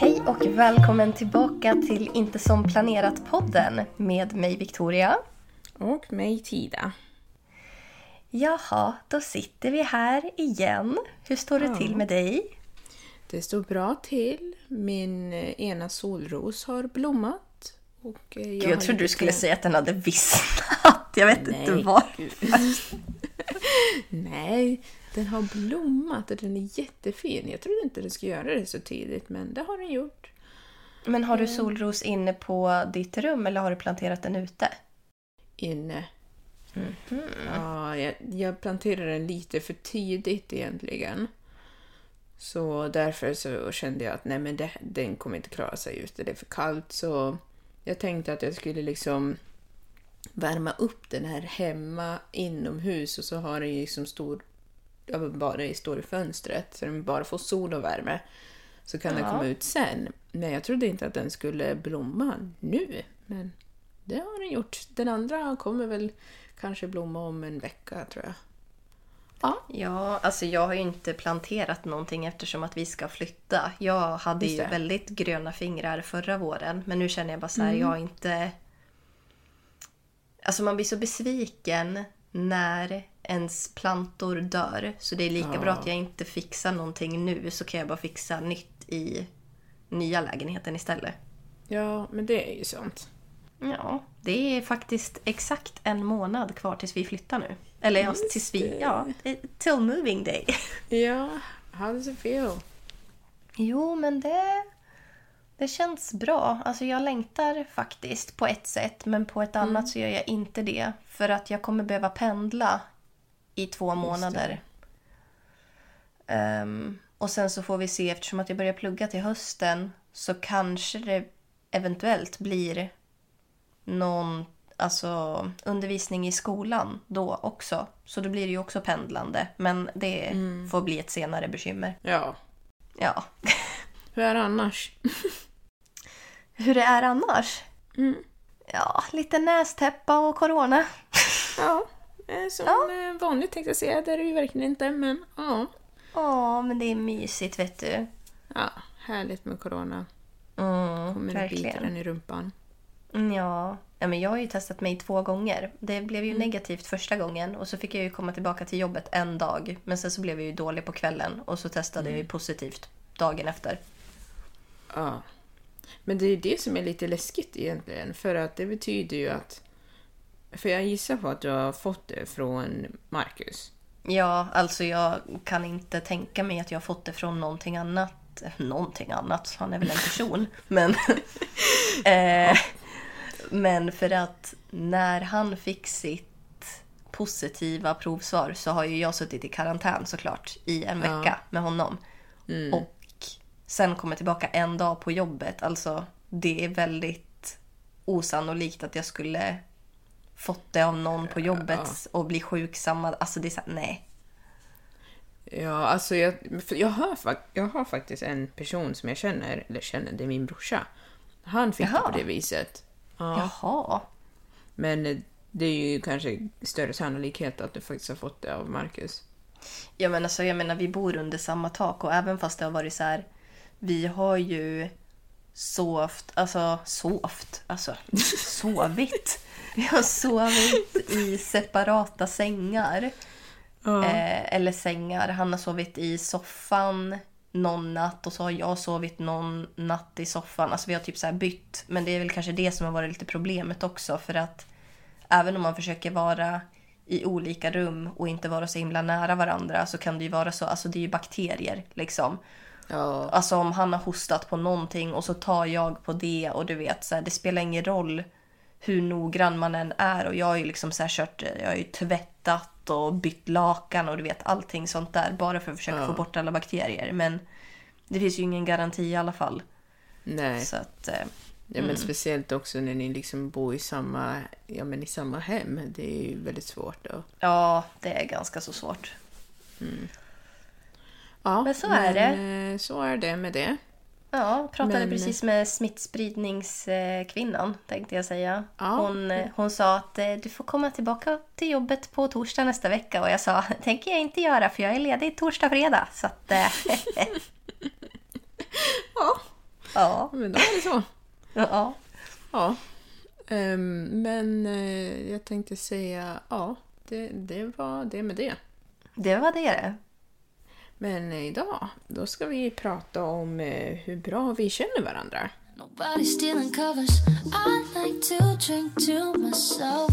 Hej och välkommen tillbaka till Inte som planerat-podden med mig Victoria. Och mig Tida. Jaha, då sitter vi här igen. Hur står det Ja. till med dig? Det står bra till. Min eh, ena solros har blommat. Och eh, Jag, har trodde du skulle säga att den hade vissnat. Jag vet inte Nej, var. gud. Nej, den har blommat och den är jättefin. Jag trodde inte den skulle göra det så tidigt, men det har den gjort. Men har du solros inne på ditt rum eller har du planterat den ute? Inne. Mhm. Ja, jag, jag planterade den lite för tidigt egentligen. Så därför så kände jag att nej men det, den kommer inte klara sig ute, det är för kallt. Så jag tänkte att jag skulle liksom värma upp den här hemma inomhus och så har den ju liksom stor, ja, bara står i fönstret så den bara får sol och värme. Så kan den Ja. komma ut sen. Men jag trodde inte att den skulle blomma nu. Men det har den gjort. Den andra kommer väl kanske blomma om en vecka tror jag. Ja. Ja, alltså jag har ju inte planterat någonting eftersom att vi ska flytta. Jag hade ju väldigt gröna fingrar förra våren. Men nu känner jag bara så här, Mm. jag har inte... Alltså man blir så besviken när ens plantor dör. Så det är lika Ja. bra att jag inte fixar någonting nu så kan jag bara fixa nytt i nya lägenheten istället. ja, men det är ju sånt. Ja, det är faktiskt exakt en månad kvar tills vi flyttar nu. Eller ja, tills vi... Ja, till moving day. Ja, how does it feel? Jo, men det, det känns bra. Alltså jag längtar faktiskt på ett sätt, men på ett annat så gör jag inte det. För att jag kommer behöva pendla i två månader. Ehm, och sen så får vi se, eftersom att jag börjar plugga till hösten så kanske det eventuellt blir någon alltså, undervisning i skolan då också. Så då blir det ju också pendlande. Men det får bli ett senare bekymmer. Ja. Ja. Hur är det annars? Hur det är annars? Mm. Ja, lite nästäppa och corona. Ja, eh, som eh, vanligt tänkte jag säga. Det är det ju verkligen inte, men ja. Ja, men det är mysigt vet du. Ja, härligt med corona. Mm, Kommer det bita den verkligen. i rumpan. Mm, Ja. ja, men jag har ju testat mig två gånger. Det blev ju Mm. negativt första gången och så fick jag ju komma tillbaka till jobbet en dag. Men sen så blev jag ju dålig på kvällen och så testade Mm. jag ju positivt dagen efter. Ja. Men det är det som är lite läskigt egentligen. För att det betyder ju att... För jag gissar på att du har fått det från Marcus. Ja, alltså jag kan inte tänka mig att jag har fått det från någonting annat. Någonting annat, han är väl en person. men, eh, men för att när han fick sitt positiva provsvar så har ju jag suttit i karantän såklart i en Ja. vecka med honom. Och sen kommer tillbaka en dag på jobbet. Alltså det är väldigt osannolikt att jag skulle fått det av någon på jobbet och blir sjuk samma... Alltså det är såhär, nej. Ja, alltså jag, jag, har, jag har faktiskt en person som jag känner, eller känner, det är min brorsa. Han fick Jaha. det på det viset. Ja. Jaha. Men eh, det är ju kanske större sannolikhet att du faktiskt har fått det av Marcus. Ja men alltså jag menar vi bor under samma tak och även fast det har varit så här. Vi har ju sovt, alltså sovt, alltså sovit. Vi har sovit i separata sängar. Eh, eller sängar. Han har sovit i soffan någon natt och så har jag sovit någon natt i soffan. Alltså vi har typ så här bytt. Men det är väl kanske det som har varit lite problemet också för att även om man försöker vara i olika rum och inte vara så himla nära varandra så kan det ju vara så, alltså det är ju bakterier liksom. Ja. Alltså om han har hostat på någonting och så tar jag på det och du vet så här, det spelar ingen roll hur noggrann man än är och jag har ju liksom så här kört, jag har ju tvättat och bytt lakan och du vet allting sånt där bara för att försöka få bort alla bakterier men det finns ju ingen garanti i alla fall. Nej. Så att, eh, Ja, men speciellt också när ni liksom bor i samma, ja, men i samma hem. Det är ju väldigt svårt. Då. ja, det är ganska så svårt. Ja, Men så är det. det. Så är det med det. Ja, pratade Men- precis med smittspridningskvinnan tänkte jag säga. Ja. Hon, eh, hon sa att eh, du får komma tillbaka till jobbet på torsdag nästa vecka och jag sa tänker jag inte göra för jag är ledig torsdag fredag. Så att, eh, Ja, ja. men då är det så. ja. Ja. Ehm, men eh, jag tänkte säga, ja, det, det var det med det. Det var det. Men idag, då ska vi prata om eh, hur bra vi känner varandra. Nobody stealing covers. I like to drink to myself.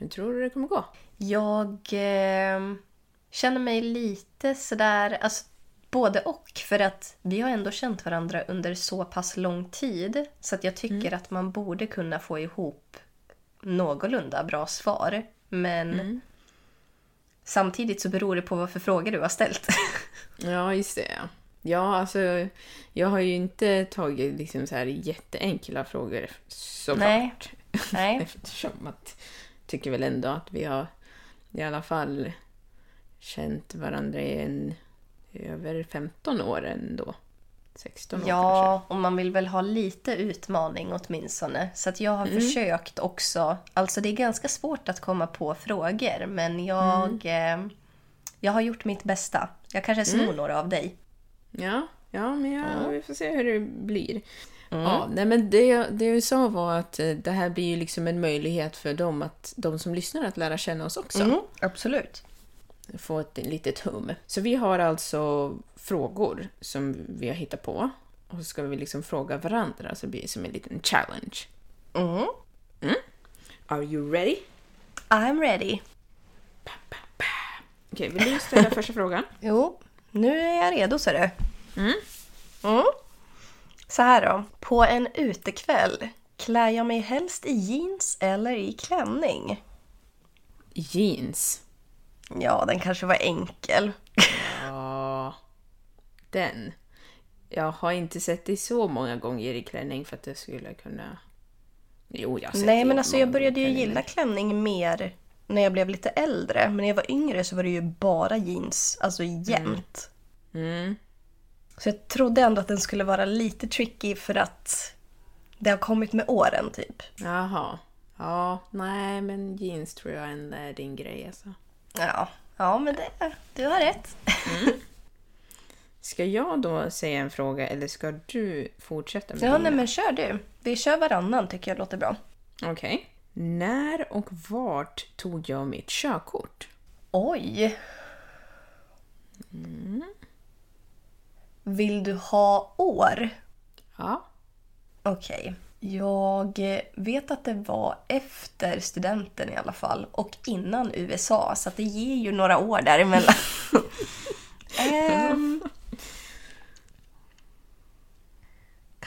Hur tror du det kommer gå? Jag eh, känner mig lite sådär, alltså både och. För att vi har ändå känt varandra under så pass lång tid. Så att jag tycker att man borde kunna få ihop någorlunda bra svar. Men samtidigt så beror det på vad för frågor du har ställt. Ja, just det. ja. Alltså, jag har ju inte tagit liksom så här jätteenkla frågor såklart. Nej. Nej. Eftersom att jag tycker väl ändå att vi har i alla fall känt varandra i en över 15 år ändå. 16 år kanske. Ja, och man vill väl ha lite utmaning åtminstone. Så att jag har försökt också. Alltså det är ganska svårt att komma på frågor men jag, eh, jag har gjort mitt bästa. Jag kanske snor några av dig. Ja, ja men jag, vi får se hur det blir. Ja, nej, men det, det jag sa var att eh, det här blir ju liksom en möjlighet för dem, att, de som lyssnar att lära känna oss också. absolut. Få ett litet hum. Så vi har alltså frågor som vi har hittat på. Och så ska vi liksom fråga varandra, så det blir som en liten challenge. Mm. Are you ready? I'm ready. Okej, vill du ställa första frågan? Jo, nu är jag redo ser du. Mm. Så här då. På en utekväll, klär jag mig helst i jeans eller i klänning? Jeans. Ja, den kanske var enkel. Den. Jag har inte sett dig så många gånger i klänning för att jag skulle kunna... Jo, jag har sett Nej, men alltså jag började ju gilla klänning mer när jag blev lite äldre. Men när jag var yngre så var det ju bara jeans, alltså jämt. Mm. Så jag trodde ändå att den skulle vara lite tricky för att det har kommit med åren typ. Jaha. Ja, nej, men jeans tror jag ändå är din grej alltså. Ja, ja men det, du har rätt. Ska jag då säga en fråga eller ska du fortsätta med Ja, dina? nej men kör du. Vi kör varannan tycker jag låter bra. Okej. När och vart tog jag mitt körkort? Oj! Vill du ha år? Ja. Okej. Jag vet att det var efter studenten i alla fall och innan USA så att det ger ju några år däremellan. Ehm,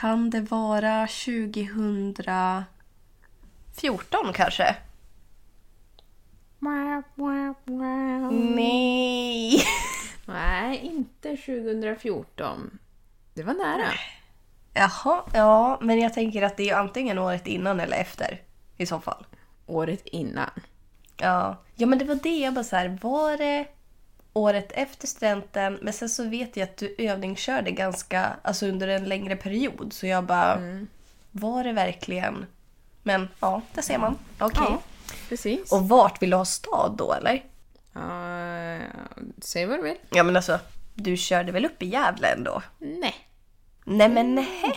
kan det vara 2014 kanske? Nej! Nej, inte 2014. Det var nära. Jaha, ja, men jag tänker att det är antingen året innan eller efter i så fall. året innan. Ja. ja, men det var det jag bara så här, var det året efter studenten? Men sen så vet jag att du övningskörde ganska, alltså under en längre period. Så jag bara, var det verkligen? Men ja, där ser man. Okej. Ja, precis. Och vart vill du ha stad då eller? Ja, säg vad du vill. Ja men alltså, du körde väl upp i Gävle ändå? Nej. Nej men nej.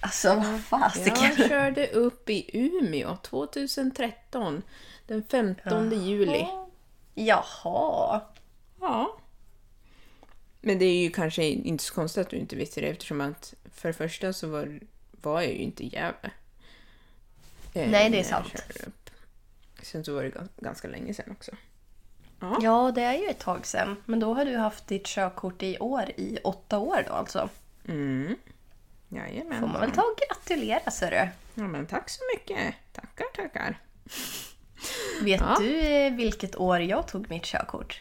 Alltså vad fasiken. Jag körde upp i Umeå 2013. Den 15 juli. Jaha. Ja. Men det är ju kanske inte så konstigt att du inte visste det eftersom att för det första så var, var jag ju inte i Gävle. Eh, Nej, det är sant. Sen så var det gans- ganska länge sedan också. Ja, det är ju ett tag sedan. Men då har du haft ditt körkort i år i åtta år då alltså. Mm. Jajamän. Får man väl ta och gratulera ser du. Ja, men tack så mycket. Tackar, tackar. Vet Ja. du eh, vilket år jag tog mitt körkort?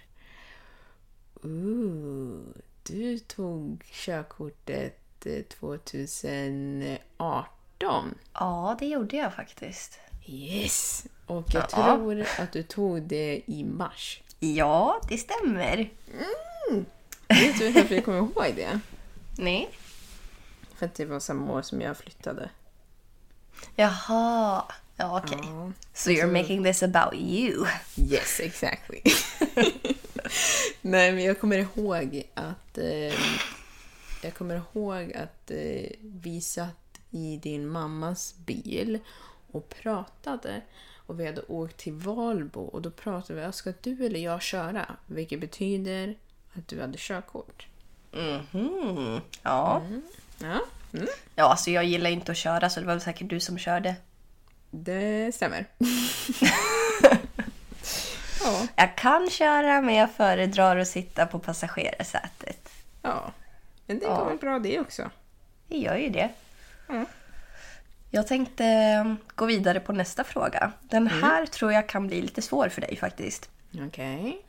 Ooh, du tog körkortet eh, 2018. Ja, det gjorde jag faktiskt. Yes! Och jag Ja. tror att du tog det i mars. Ja, det stämmer. Vet du varför jag kommer ihåg det? Nej. För att det var samma år som jag flyttade. Jaha. Ja, okej. Ja. So you're making this about you. Yes, exactly. Nej, men jag kommer ihåg att eh, jag kommer ihåg att eh, vi satt i din mammas bil och pratade. Och vi hade åkt till Valbo och då pratade vi, ska du eller jag köra? Vilket betyder att du hade körkort. Mhm. Ja. Ja, mm, Ja, alltså jag gillar inte att köra så det var väl säkert du som körde. Det stämmer. ja, Jag kan köra men jag föredrar att sitta på passagerarsätet. ja. Men det Ja. går väl bra det också. Det gör ju det. Mm. Jag tänkte eh, gå vidare på nästa fråga. Den här tror jag kan bli lite svår för dig faktiskt. Okej.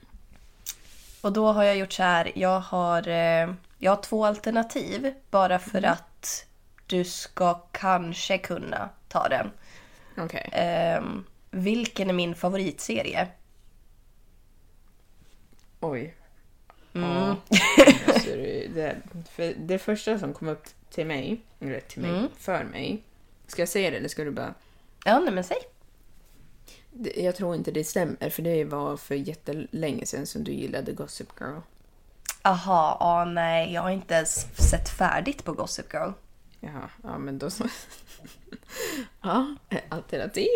Och då har jag gjort så här. Jag har, eh, jag har två alternativ bara för att du ska kanske kunna ta den. Okej. Ehm, vilken är min favoritserie? Oj. Mm. Ja. Alltså, det, för det första som kom upp till mig, eller till mig, Mm. för mig. Ska jag säga det eller ska du bara... Ja, nej men säg. Jag tror inte det stämmer för det var för jättelänge sedan som du gillade Gossip Girl. Aha, ja nej, jag har inte ens sett färdigt på Gossip Girl. Jaha, ja men då så. Ja, alternativ.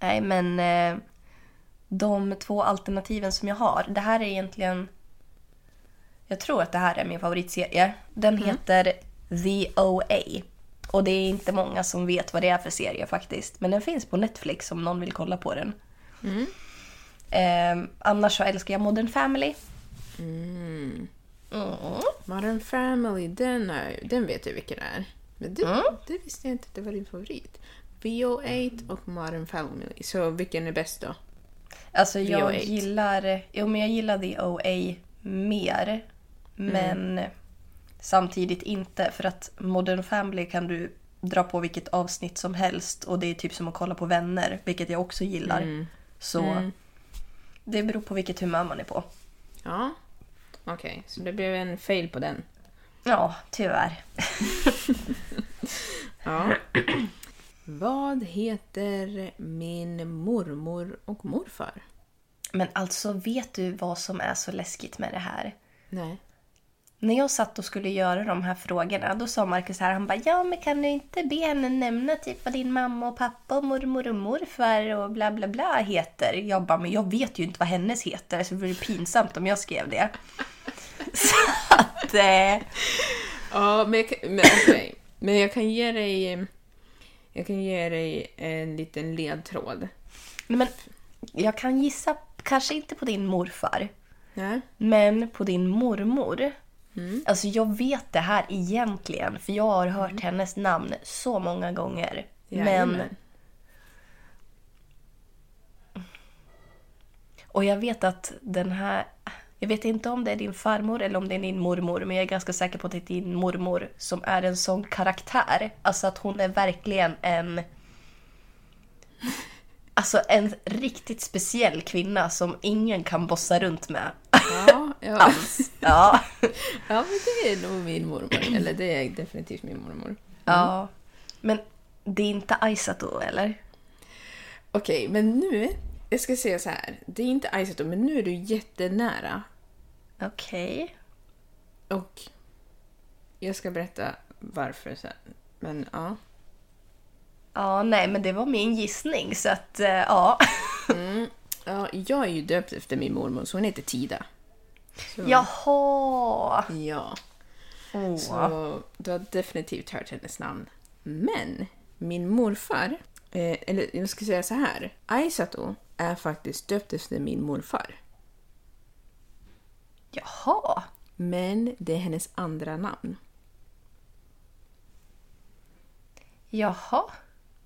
Nej, men eh, de två alternativen som jag har, det här är egentligen... Jag tror att det här är min favoritserie. Den heter The OA. Och det är inte många som vet vad det är för serie faktiskt. Men den finns på Netflix om någon vill kolla på den. Eh, annars så älskar jag Modern Family. Mm. Modern Family, den, är, den vet jag vilken det är. Men det, Mm. det visste jag inte att det var din favorit. VO8 och Modern Family. Så vilken är bäst då? Alltså jag VO8. gillar, jo, men jag gillar The OA mer. Men samtidigt inte. För att Modern Family kan du dra på vilket avsnitt som helst. Och det är typ som att kolla på Vänner. Vilket jag också gillar. Så det beror på vilket humör man är på. Ja. Okej, så det blev en fail på den. Ja, tyvärr. Ja. Vad heter min mormor och morfar? Men alltså vet du vad som är så läskigt med det här? Nej. När jag satt och skulle göra de här frågorna, då sa Marcus här, han bara ja men kan du inte be henne nämna typ vad din mamma och pappa och mormor och morfar och bla bla bla heter? Jag bara, men jag vet ju inte vad hennes heter så det vore pinsamt om jag skrev det. Så att... Eh, Ja, men, jag men okej. Men jag kan ge dig... Jag kan ge dig en liten ledtråd. nej, men jag kan gissa, kanske inte på din morfar, Ja. men på din mormor. Alltså jag vet det här egentligen, för jag har hört hennes namn så många gånger. Men Jajamän. Och jag vet att den här... Jag vet inte om det är din farmor eller om det är din mormor, men jag är ganska säker på att det är din mormor som är en sån karaktär. Alltså att hon är verkligen en... Alltså en riktigt speciell kvinna som ingen kan bossa runt med. Ja, ja. Alls. Ja. ja, men det är nog min mormor. Eller det är definitivt min mormor. ja. Men det är inte Aisato, eller? Okej, men nu... Jag ska säga så här. Det är inte Aisato, men nu är du jättenära. Okej. Och jag ska berätta varför sen. Men ja. Ja, nej, men det var min gissning, så att eh, ja. ja. Jag är ju döpt efter min mormor, så hon heter Tida. Så, Jaha! Ja. Åh. Så du har definitivt hört hennes namn. Men min morfar, eh, eller jag ska säga så här. Aisato är faktiskt döpt efter min morfar. Jaha. Men det är hennes andra namn. Jaha.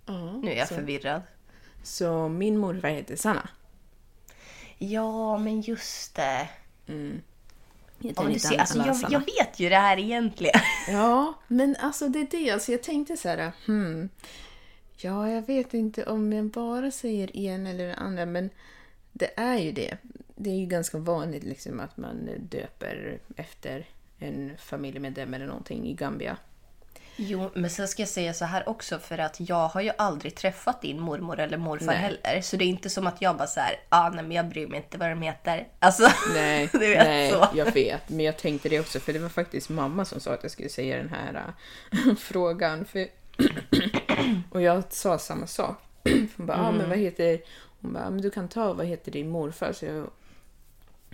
Ja, Nu är jag så, förvirrad. så min morfar heter Sanna. Ja, men just det. Heter Ja, du lite ser, alltså, jag, jag vet ju det här egentligen. Ja, men alltså det är det. Alltså jag tänkte så här, hmm. Ja, jag vet inte om jag bara säger en eller den andra, men det är ju det. Det är ju ganska vanligt liksom att man döper efter en familjemedlem eller någonting i Gambia. Jo, men sen ska jag säga så här också för att jag har ju aldrig träffat din mormor eller morfar Nej. heller. Så det är inte som att jag bara så här, ah, nej men jag bryr mig inte vad de heter. Alltså, Nej, du vet nej så. jag vet. Men jag tänkte det också, för det var faktiskt mamma som sa att jag skulle säga den här äh, frågan. För och jag sa samma sak. Hon bara, ah, men vad heter... Hon bara, ah, men du kan ta, vad heter din morfar? Så jag,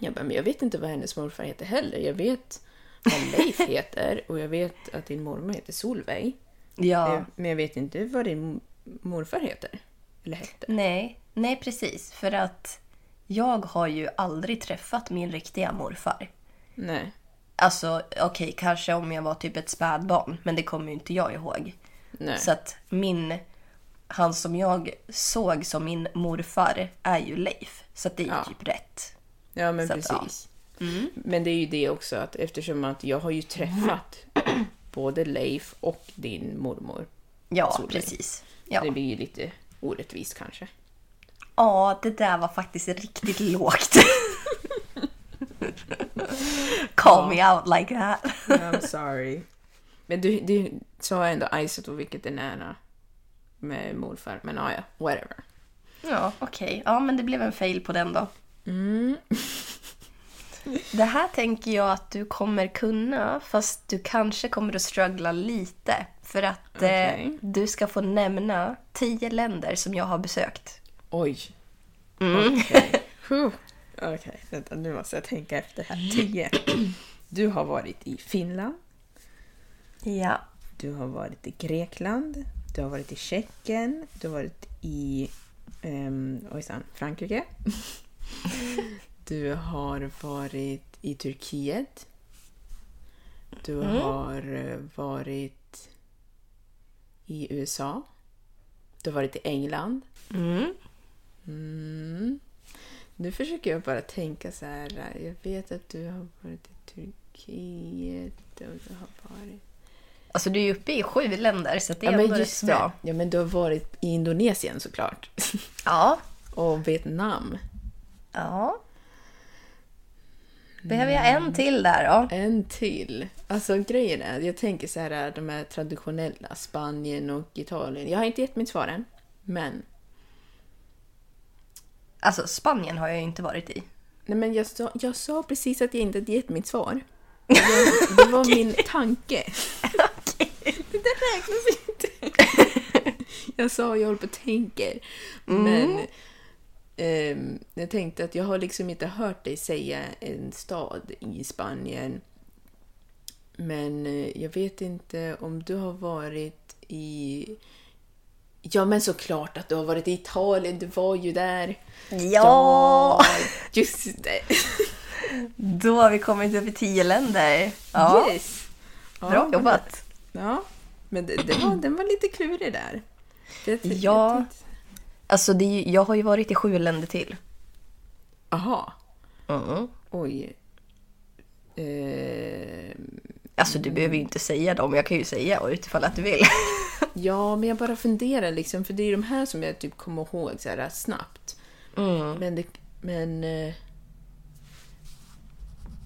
jag bara, men jag vet inte vad hennes morfar heter heller. Jag vet vad Leif heter och jag vet att din mormor heter Solveig. Ja. Eh, Men jag vet inte vad din morfar heter. Eller hette. Nej, nej precis. För att jag har ju aldrig träffat min riktiga morfar. Nej. Alltså okej, kanske om jag var typ ett spädbarn, men det kommer ju inte jag ihåg. Nej. Så att min, han som jag såg som min morfar är ju Leif. Så att det är ju Ja. typ rätt. Ja, men Så att, ja. precis. Men det är ju det också att eftersom att jag har ju träffat både Leif och din mormor. Ja, Solveig. precis. Ja. Det blir ju lite orättvist kanske. ja, det där var faktiskt riktigt lågt. Call me out like that. I'm sorry. Men du, du sa ändå Aisato vilket är nära med morfar. Men ja, ja, whatever. Ja, okej. Ja, men det blev en fail på den då. Det här tänker jag att du kommer kunna, fast du kanske kommer att struggla lite. För att Okej. eh, du ska få nämna tio länder som jag har besökt. Oj. Okej. Huh. Okej, vänta nu måste jag tänka efter här. Tio. Du har varit i Finland. Ja. Du har varit i Grekland, du har varit i Tjeckien, du har varit i um, ojsan, Frankrike. Du har varit i Turkiet. Du har eh, varit i USA. Du har varit i England. Mm. Mm. Nu försöker jag bara tänka så här. Jag vet att du har varit i Turkiet och du har varit... Alltså du är ju uppe i sju länder så det är ja, ändå men rätt just bra. Ja, men du har varit i Indonesien såklart. Ja. och Vietnam. Ja. Behöver jag en till där då? En till. Alltså grejen är, jag tänker så här, de här traditionella, Spanien och Italien. Jag har inte gett mitt svar än, men... Alltså Spanien har jag ju inte varit i. Nej, men jag sa, jag sa precis att jag inte hade gett mitt svar. Det, det var min tanke. Det där räknas inte. Jag sa jag håller på och tänker. Men ehm, jag tänkte att jag har liksom inte hört dig säga en stad i Spanien. Men eh, jag vet inte om du har varit i... Ja, men såklart att du har varit i Italien. Du var ju där. Ja! Just det. Då har vi kommit i tio länder. Ja. Yes! Ja, Bra men- jobbat. Ja, men det, det var, den var lite klurig där. Det, jag Ja. tänkte- Alltså det jag har ju varit i sju länder till. Aha. Mm. Oj. Eh, Alltså du behöver ju inte säga dem, jag kan ju säga utifall att du vill. ja, men jag bara funderar liksom, för det är de här som jag typ kommer ihåg så här snabbt. Men det... Men... Eh,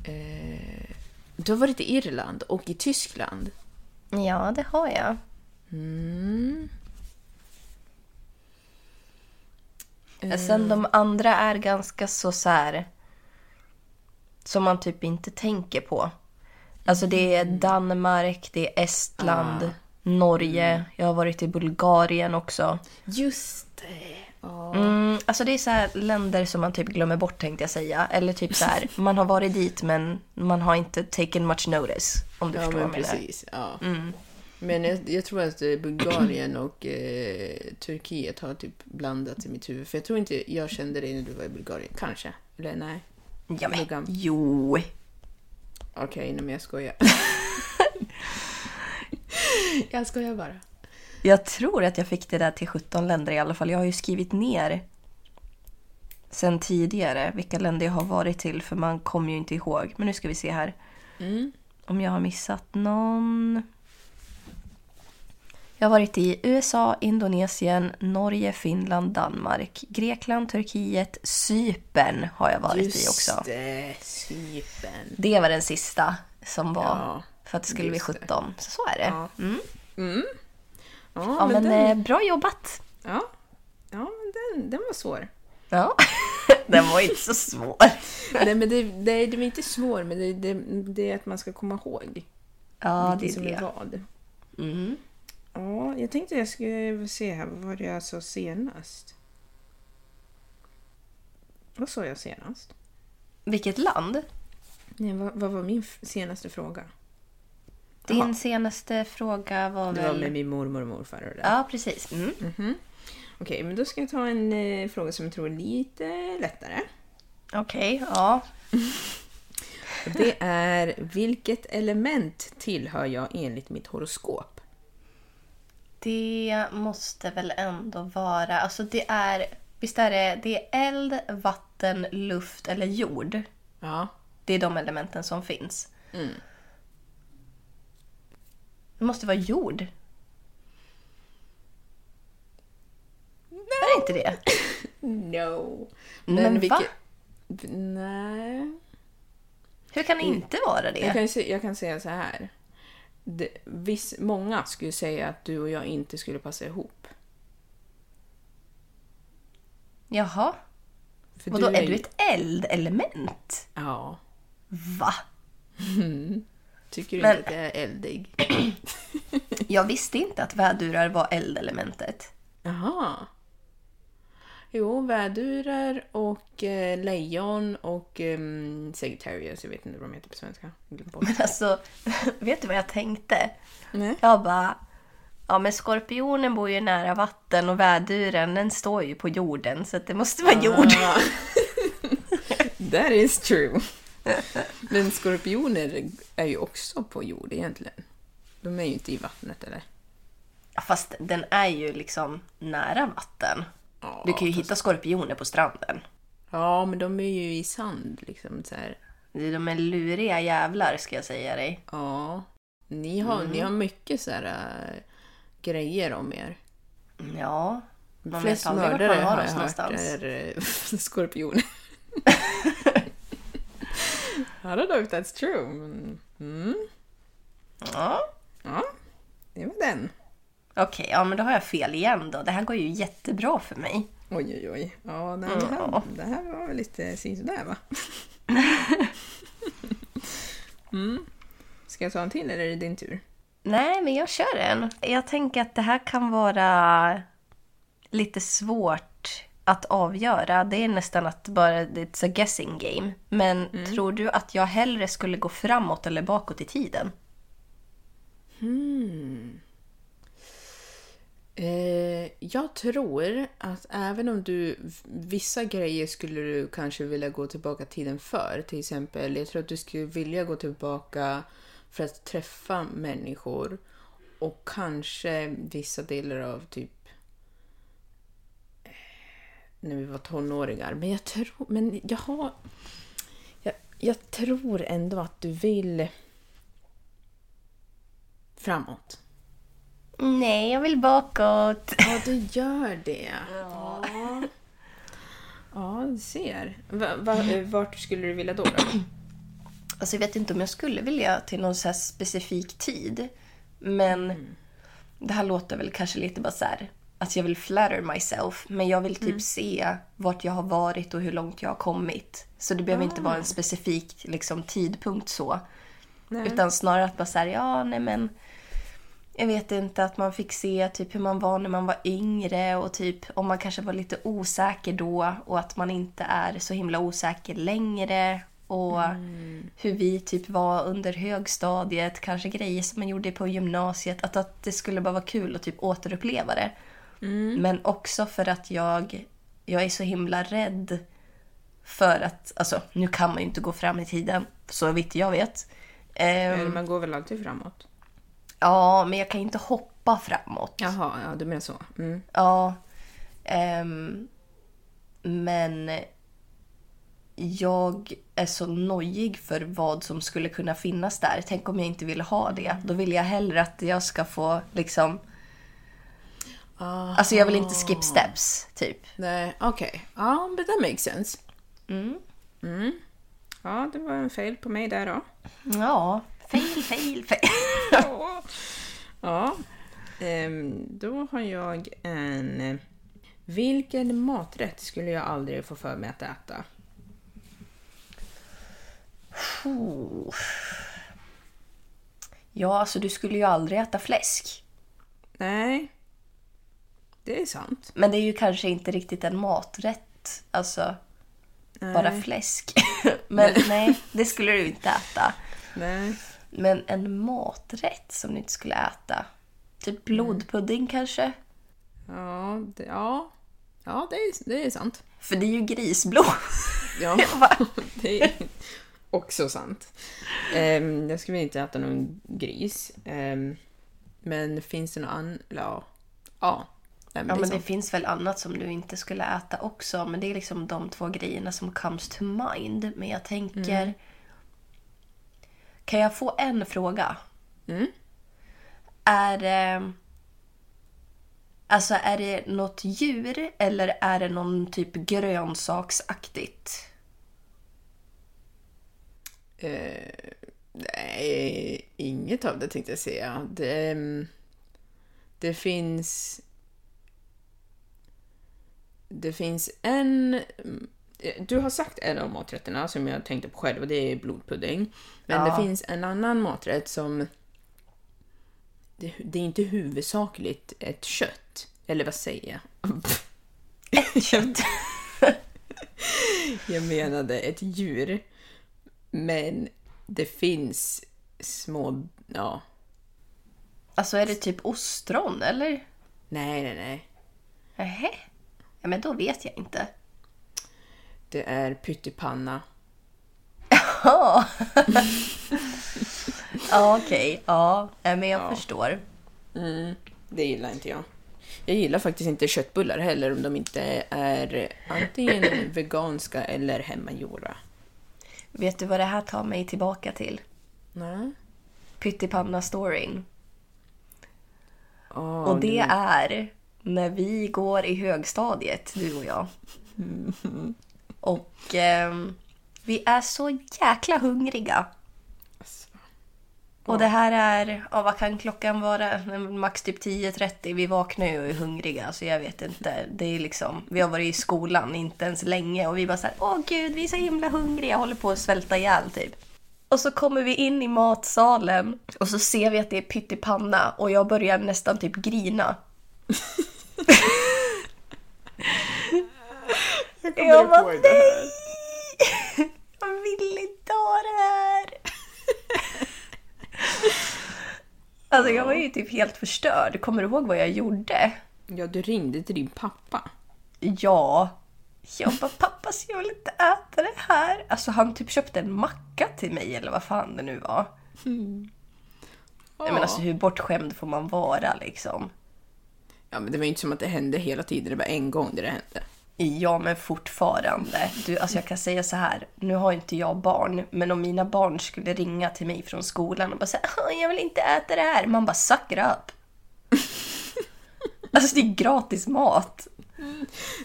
eh, du har varit i Irland och i Tyskland. Ja, det har jag. Sen de andra är ganska så, så här som man typ inte tänker på. Alltså det är Danmark, det är Estland, Norge. Jag har varit i Bulgarien också. Just det! Mm, alltså det är så här länder som man typ glömmer bort tänkte jag säga. Eller typ så här, man har varit dit men man har inte taken much notice. Om du Ja, förstår men vad jag menar. precis. Ja. Men jag, jag tror att eh, Bulgarien och eh, Turkiet har typ blandats i mitt huvud. För jag tror inte jag kände dig när du var i Bulgarien. Kanske. Eller nej. Ja, men, Luggan. jo. Okej, okay, men jag skojar. jag skojar bara. Jag tror att jag fick det där till 17 länder i alla fall. Jag har ju skrivit ner sen tidigare vilka länder jag har varit till för man kommer ju inte ihåg. Men nu ska vi se här. Om jag har missat någon. Jag har varit i USA, Indonesien, Norge, Finland, Danmark, Grekland, Turkiet, Cypern har jag varit i också. det, Cypern. Det var den sista som var Ja, för att det skulle bli just det. 17. Så så är det. Ja. Mm. Ja, Ja, men, den, eh, bra jobbat! ja, ja, men den, den var svår. Ja, den var inte så svår. Nej, men det, det, det var inte svår, men det, det, det är att man ska komma ihåg. Ja, det är som är det. vad. Mm. Ja, jag tänkte jag skulle se här, vad var det jag sa senast? Vad sa jag senast? Vilket land? Nej, vad, vad var min senaste fråga? Din Jaha. senaste fråga var Det väl... var med min mormor och morfar och det. Ja, precis. Mm. Okej, men då ska jag ta en eh, fråga som jag tror är lite lättare. Okej, ja. Och Det är vilket element tillhör jag enligt mitt horoskop? Det måste väl ändå vara... Alltså det är... Visst är det... Det är eld, vatten, luft eller jord. Ja. Det är de elementen som finns. Mm. Det måste vara jord. Är det inte det? No. Men va? Nej. Hur kan det inte vara Jag det? kan, ju se- jag kan säga så här. Det, viss, många skulle säga att du och jag inte skulle passa ihop. Jaha. För Och då är ju- du ett eldelement? Ja. Va? Tycker du Men- inte att jag är eldig? Jag visste inte att vädurar var eldelementet. Jaha. Jo, vädurar och eh, lejon och um, Sagittarius. Jag vet inte vad de heter på svenska. Jag glömde bort. Men alltså, vet du vad jag tänkte? Nej. Jag bara, ja men skorpionen bor ju nära vatten och väduren den står ju på jorden så att det måste vara jord. Ah. That is true. Men skorpioner är ju också på jord egentligen. De är ju inte i vattnet eller? Fast den är ju liksom nära vatten. Ja, Du kan ju fast- hitta skorpioner på stranden. Ja, men de är ju i sand liksom så här. De är luriga jävlar ska jag säga dig. Ja. Ni har, ni har mycket så här äh, grejer om er. Ja, man Flest vet aldrig vart mördare man har har oss jag hört någonstans. är äh, skorpioner. I don't know if that's true. Men, mm, Ja. ja, det var den. Okej, ja men då har jag fel igen då. Det här går ju jättebra för mig. Oj, oj, oj. Ja, nej, det, här, Ja. det här var väl lite sådär va? mm. Ska jag ta en till eller är det din tur? Nej, men jag kör en. Jag tänker att det här kan vara lite svårt att avgöra. Det är nästan att bara it's a guessing game. Men tror du att jag hellre skulle gå framåt eller bakåt i tiden? Eh, jag tror att även om du... Vissa grejer skulle du kanske vilja gå tillbaka tiden för. Till exempel, jag tror att du skulle vilja gå tillbaka för att träffa människor. Och kanske vissa delar av typ... När vi var tonåringar. Men jag tror... Men jag har... Jag, jag tror ändå att du vill framåt. Nej, jag vill bakåt. Ja, du gör det. Ja. Ja, du ser. Va, va, vart skulle du vilja då? då? Alltså jag vet inte om jag skulle vilja till någon så här specifik tid. Men Mm. det här låter väl kanske lite bara så här att jag vill flatter myself. Men jag vill typ Mm. se vart jag har varit och hur långt jag har kommit. Så det behöver inte vara en specifik liksom, tidpunkt så. Ah. Nej. Utan snarare att bara här, ja nej men jag vet inte, att man fick se typ hur man var när man var yngre och typ om man kanske var lite osäker då och att man inte är så himla osäker längre. Och hur vi typ var under högstadiet, kanske grejer som man gjorde på gymnasiet. Att, att det skulle bara vara kul att typ återuppleva det. Men också för att jag, jag är så himla rädd för att, alltså nu kan man ju inte gå fram i tiden, så vitt jag vet. Eller Man går väl alltid framåt? Ja, men jag kan inte hoppa framåt. Jaha, ja, du menar så. Mm. Ja. ehm, men jag är så nojig för vad som skulle kunna finnas där. Tänk om jag inte ville ha det. Då vill jag hellre att jag ska få liksom... Alltså jag vill inte skip steps, typ. Nej, okej. Ja, but that makes sense. Mm. Mm. Ja, det var en fel på mig där då. Ja, fail, fail, fail. Ja, ehm, då har jag en... eh, Vilken maträtt skulle jag aldrig få för mig att äta? Oh. Ja, alltså du skulle ju aldrig äta fläsk. Nej, det är sant. Men det är ju kanske inte riktigt en maträtt. Alltså, bara fläsk. Men nej, det skulle du inte äta. Nej. Men en maträtt som du inte skulle äta? Typ blodpudding kanske? Ja, det, ja. ja det, är, det är sant. För det är ju grisblod. Ja, det är också sant. Um, jag skulle inte äta någon gris. Ehm, men finns det någon annan? Ja. Ja. Men ja, det men det sant. finns väl annat som du inte skulle äta också. Men det är liksom de två grejerna som comes to mind. Men jag tänker... Kan jag få en fråga? Mm. Är det... Alltså är det något djur eller är det någon typ grönsaksaktigt? Eh, nej, inget av det tänkte jag säga. Det, ehm, det finns... Det finns en... eh, Du har sagt en av maträtterna som jag tänkte på själv och det är blodpudding. Men Ja. det finns en annan maträtt som... Det, det är inte huvudsakligt ett kött. Eller vad säger jag? Ett kött. Jag menade ett djur. Men det finns små... Ja. Alltså är det typ ostron eller? Nej, nej, nej. Nähä? Ja, men då vet jag inte. Det är pyttipanna. Ja, ja okej. Ja, nej, men jag förstår. Det gillar inte jag. Jag gillar faktiskt inte köttbullar heller om de inte är antingen veganska eller hemmagjorda. Vet du vad det här tar mig tillbaka till? Nej. Pyttipanna-storyn. Oh, Och det är när vi går i högstadiet, du och jag. Och ehm, vi är så jäkla hungriga. Och det här är, ja, vad kan klockan vara? Max typ 10.30. Vi vaknar ju och är hungriga så jag vet inte. Det är liksom, vi har varit i skolan inte ens länge och vi bara såhär, åh gud vi är så himla hungriga, håller på att svälta ihjäl typ. Och så kommer vi in i matsalen och så ser vi att det är pyttipanna och jag börjar nästan typ grina. Jag bara nej! Jag vill inte ha det här! Alltså jag var ju typ helt förstörd. Kommer du ihåg vad jag gjorde? Ja, du ringde till din pappa. Ja. Jag bara, pappa så jag vill inte äta det här. Alltså han typ köpte en macka till mig eller vad fan det nu var. Nej, men alltså hur bortskämd får man vara liksom? Ja, men det var ju inte som att det hände hela tiden. Det var en gång det, det hände. Ja, men fortfarande. Du, alltså jag kan säga så här. Nu har inte jag barn, men om mina barn skulle ringa till mig från skolan och bara säga jag vill inte äta det här. Man bara suck it up. alltså det är gratis mat.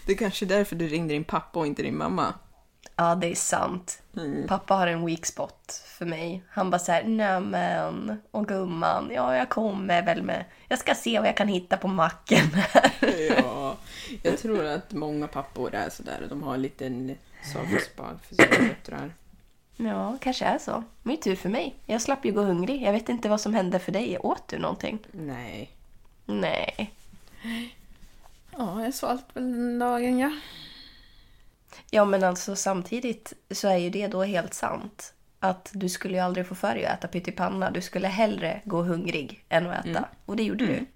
Det är kanske är därför du ringde din pappa och inte din mamma. Ja, det är sant. Pappa har en weak spot för mig. Han bara såhär, nämen, och gumman, ja jag kommer väl med, jag ska se vad jag kan hitta på macken här. Ja, jag tror att många pappor är sådär. De har en liten soft spot för sina döttrar. Ja, kanske är så. Men tur för mig. Jag slapp ju gå hungrig. Jag vet inte vad som hände för dig. Åt du någonting? Nej. Nej. Ja, jag svalt väl den dagen ja. Ja, men alltså samtidigt så är ju det då helt sant. Att du skulle ju aldrig få för dig att äta pyttipanna. Du skulle hellre gå hungrig än att äta. Och det gjorde du.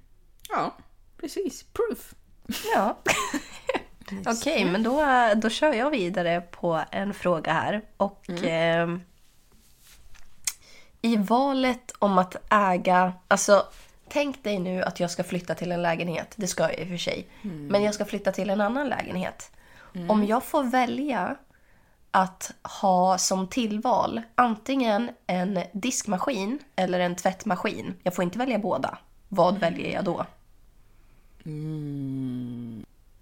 Ja, precis. Proof. Ja. Okej, men då, då kör jag vidare på en fråga här. Och eh, i valet om att äga, alltså tänk dig nu att jag ska flytta till en lägenhet. Det ska jag i och för sig. Men jag ska flytta till en annan lägenhet. Om jag får välja att ha som tillval antingen en diskmaskin eller en tvättmaskin. Jag får inte välja båda. Vad väljer jag då?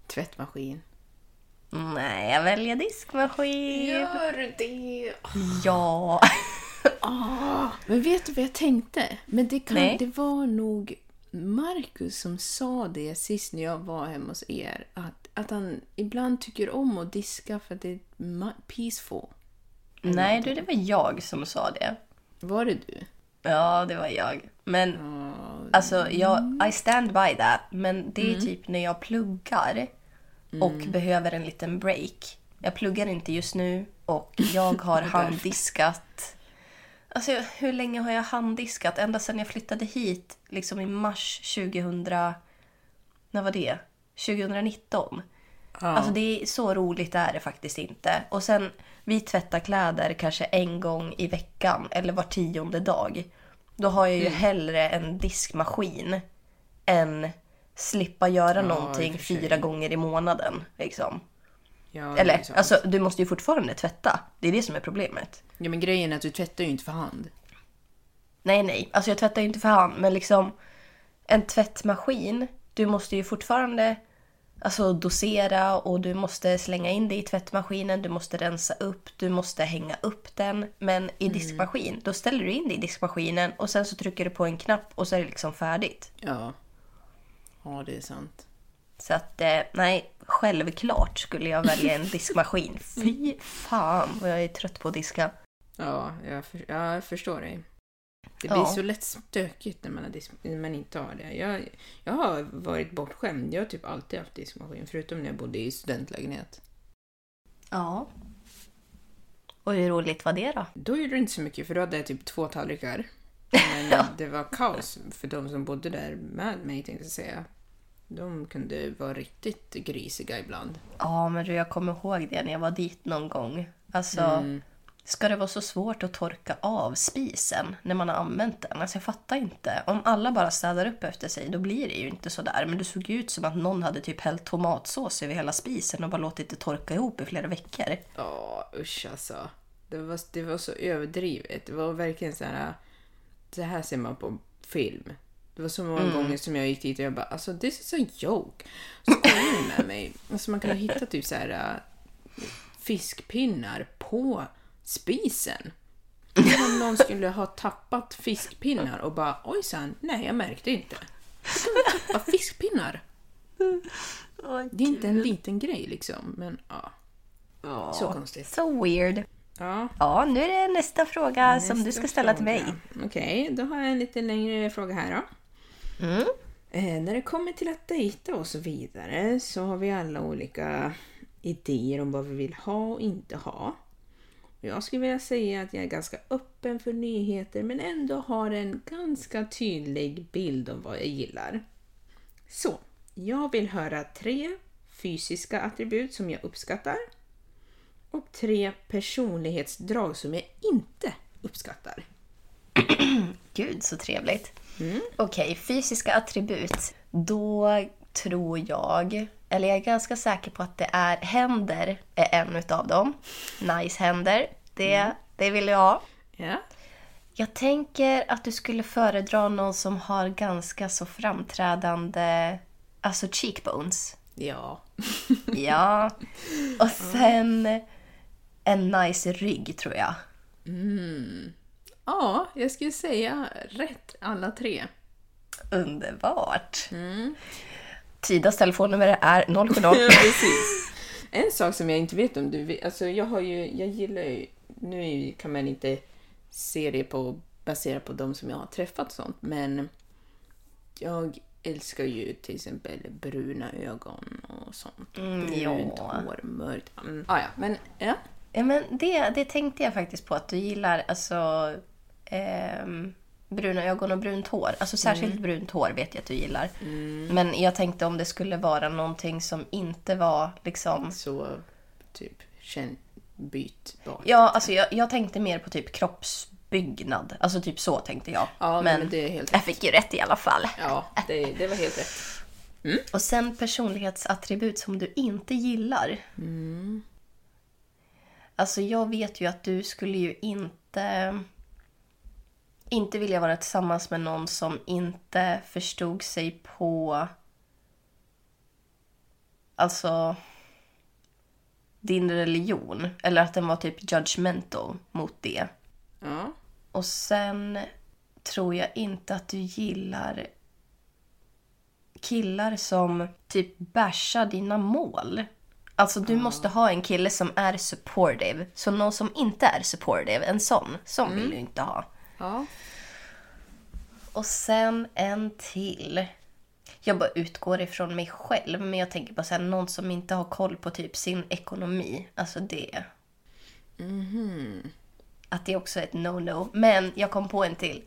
Tvättmaskin. Nej, jag väljer diskmaskin. Gör det! Ja. Men vet du vad jag tänkte? Men det, kan, Nej. det var nog Marcus som sa det sist när jag var hemma hos er. Att, att han ibland tycker om att diska för att det är peaceful. Nej, du, det var jag som sa det. Var det du? Ja, det var jag. Men alltså, jag, I stand by that. Men det är typ när jag pluggar och behöver en liten break. Jag pluggar inte just nu och jag har handdiskat. Alltså, hur länge har jag handdiskat? Ända sedan jag flyttade hit, liksom i mars 2000... När var det? 2019. Alltså det är så roligt är det faktiskt inte. Och sen, vi tvättar kläder kanske en gång i veckan eller var tionde dag. Då har jag ju hellre en diskmaskin än slippa göra i någonting fyra gånger i månaden. Liksom. Ja, Eller, alltså du måste ju fortfarande tvätta. Det är det som är problemet. ja, men grejen är att du tvättar ju inte för hand. Nej, nej. Alltså jag tvättar ju inte för hand, men liksom en tvättmaskin, du måste ju fortfarande alltså, dosera och du måste slänga in det i tvättmaskinen, du måste rensa upp, du måste hänga upp den. Men i diskmaskin, då ställer du in det i diskmaskinen och sen så trycker du på en knapp och så är det liksom färdigt. Ja. Ja, det är sant. Så att, eh, nej, självklart skulle jag välja en diskmaskin. Fy fan vad jag är trött på att diska. Ja, jag, för, ja, jag förstår dig. Det Ja. blir så lätt stökigt när man, har disk, när man inte har det. Jag, jag har varit bortskämd. Jag har typ alltid haft diskmaskin, förutom när jag bodde i studentlägenhet. Ja. Och hur roligt var det då? Då gjorde det inte så mycket, för då hade jag typ två tallrikar. Men det var kaos för de som bodde där med mig, tänkte jag säga. De kunde vara riktigt grisiga ibland. Ja, men du, jag kommer ihåg det när jag var dit någon gång. Alltså, ska det vara så svårt att torka av spisen när man har använt den? Alltså jag fattar inte. Om alla bara städar upp efter sig, då blir det ju inte så där. Men det såg ju ut som att någon hade typ hällt tomatsås över hela spisen och bara låtit det torka ihop i flera veckor. Ja, usch alltså. Det var, det var så överdrivet. Det var verkligen så här... Det här ser man på film. Det var så många gånger som jag gick dit och jag bara, alltså this is a joke. Så skojade de med mig. Alltså man kunde hitta typ så här äh, fiskpinnar på spisen. Om någon skulle ha tappat fiskpinnar och bara, ojsan, nej jag märkte inte. Man tappa fiskpinnar? Det är inte en liten grej liksom, men ja. Så konstigt. Så weird. Ja, Ja, nu är det nästa fråga som du ska ställa till mig. fråga. Okej, då har jag en lite längre fråga här då. Mm. Eh, när det kommer till att dejta och så vidare så har vi alla olika idéer om vad vi vill ha och inte ha. Jag skulle vilja säga att jag är ganska öppen för nyheter men ändå har en ganska tydlig bild om vad jag gillar. Så, jag vill höra tre fysiska attribut som jag uppskattar och tre personlighetsdrag som jag inte uppskattar. Gud, så trevligt. Okej, fysiska attribut. Då tror jag eller jag är ganska säker på att det är händer är en utav dem. Nice händer, det, det vill jag ha. Ja. Jag tänker att du skulle föredra någon som har ganska så framträdande, alltså cheekbones. Ja. Ja. Och sen en nice rygg tror jag. Ja, jag skulle säga rätt alla tre. Underbart. Tidas telefonnummer är 070. Precis. En sak som jag inte vet om du vet, alltså jag har ju, jag gillar ju, nu kan man inte se det på, baserat på de som jag har träffat och sånt, men jag älskar ju till exempel bruna ögon och sånt. Mm, Brunt ja. hår, mörkt. Mm. Ah, ja, men ja. Ja, men det, det tänkte jag faktiskt på att du gillar alltså ehm, bruna ögon och brunt hår. Alltså särskilt brunt hår vet jag att du gillar. Men jag tänkte om det skulle vara någonting som inte var liksom... Så typ känn, bytbart. Ja, alltså jag, jag tänkte mer på typ kroppsbyggnad. Alltså typ så tänkte jag. Ja, men det är helt jag fick ju rätt i alla fall. Ja, det, det var helt rätt. Och sen personlighetsattribut som du inte gillar. Alltså jag vet ju att du skulle ju inte inte vilja vara tillsammans med någon som inte förstod sig på alltså din religion. Eller att den var typ judgmental mot det. Ja. Och sen tror jag inte att du gillar killar som typ bashar dina mål. Alltså du måste ha en kille som är supportive. Så någon som inte är supportive, en sån, sån vill du inte ha. Ja. Och sen en till. Jag bara utgår ifrån mig själv, men jag tänker på så här, någon som inte har koll på typ sin ekonomi. Alltså det. Att det också är ett no-no. Men jag kom på en till.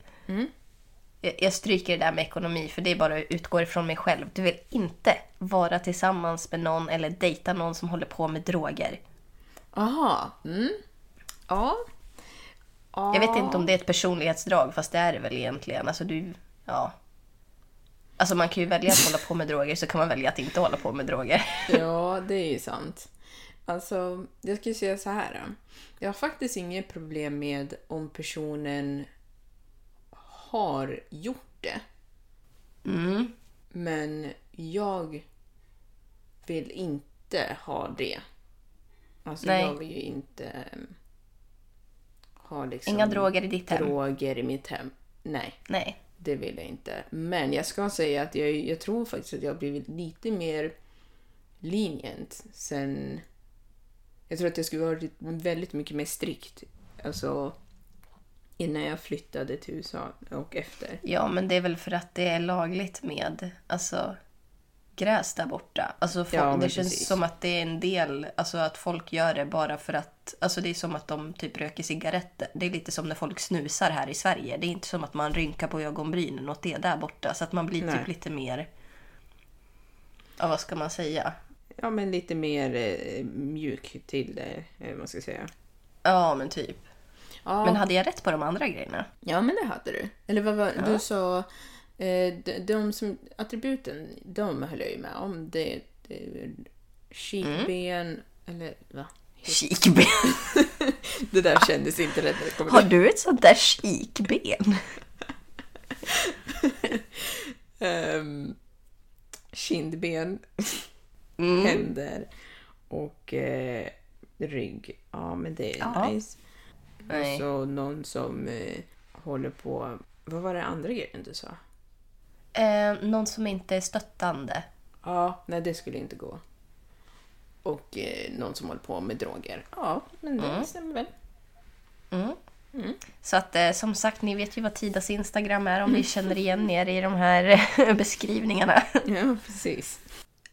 Jag, jag stryker det där med ekonomi, för det är bara att utgå ifrån mig själv. Du vill inte vara tillsammans med någon eller dejta någon som håller på med droger. Aha. Mm. Ja. Ja. Jag vet inte om det är ett personlighetsdrag, fast det är det väl egentligen. Alltså du, ja. Alltså man kan ju välja att hålla på med droger, så kan man välja att inte hålla på med droger. Ja, det är ju sant. Alltså, jag skulle säga så här. då. Jag har faktiskt inget problem med om personen har gjort det. Mm. Men jag vill inte ha det. Alltså, Nej. jag vill ju inte ha liksom Inga droger i ditt hem. droger i mitt hem. Nej. Nej. Det vill jag inte. Men jag ska säga att jag, jag tror faktiskt att jag har blivit lite mer lenient sen... Jag tror att jag skulle varit väldigt mycket mer strikt. Alltså innan jag flyttade till USA och efter. Ja, men det är väl för att det är lagligt med alltså, gräs där borta. Alltså, folk, Ja, det känns precis. som att det är en del, alltså att folk gör det bara för att, alltså det är som att de typ röker cigaretter. Det är lite som när folk snusar här i Sverige. Det är inte som att man rynkar på ögonbrynen åt det där borta. Så att man blir Nej. typ lite mer, ja vad ska man säga? Ja, men lite mer eh, mjuk till det, eh, man ska säga. Ja, men typ. Ja, Men hade jag rätt på de andra grejerna? ja men det hade du. Eller vad var Du sa... Eh, de, de som, attributen, de höll jag ju med om. Det, det kikben, eller va? Kikben. Det där kändes inte rätt Har du ett sånt där kikben? Ehm, kindben, Mm. händer och eh, rygg. Ja, men det är Ja. nice. Nej. Och så någon som eh, håller på... Vad var det andra grejen du sa? Eh, någon som inte är stöttande. Ja, nej det skulle inte gå. Och eh, någon som håller på med droger. Ja, men det stämmer väl. Så att eh, som sagt, ni vet ju vad Tidas Instagram är om ni känner igen er i de här beskrivningarna. Ja, precis.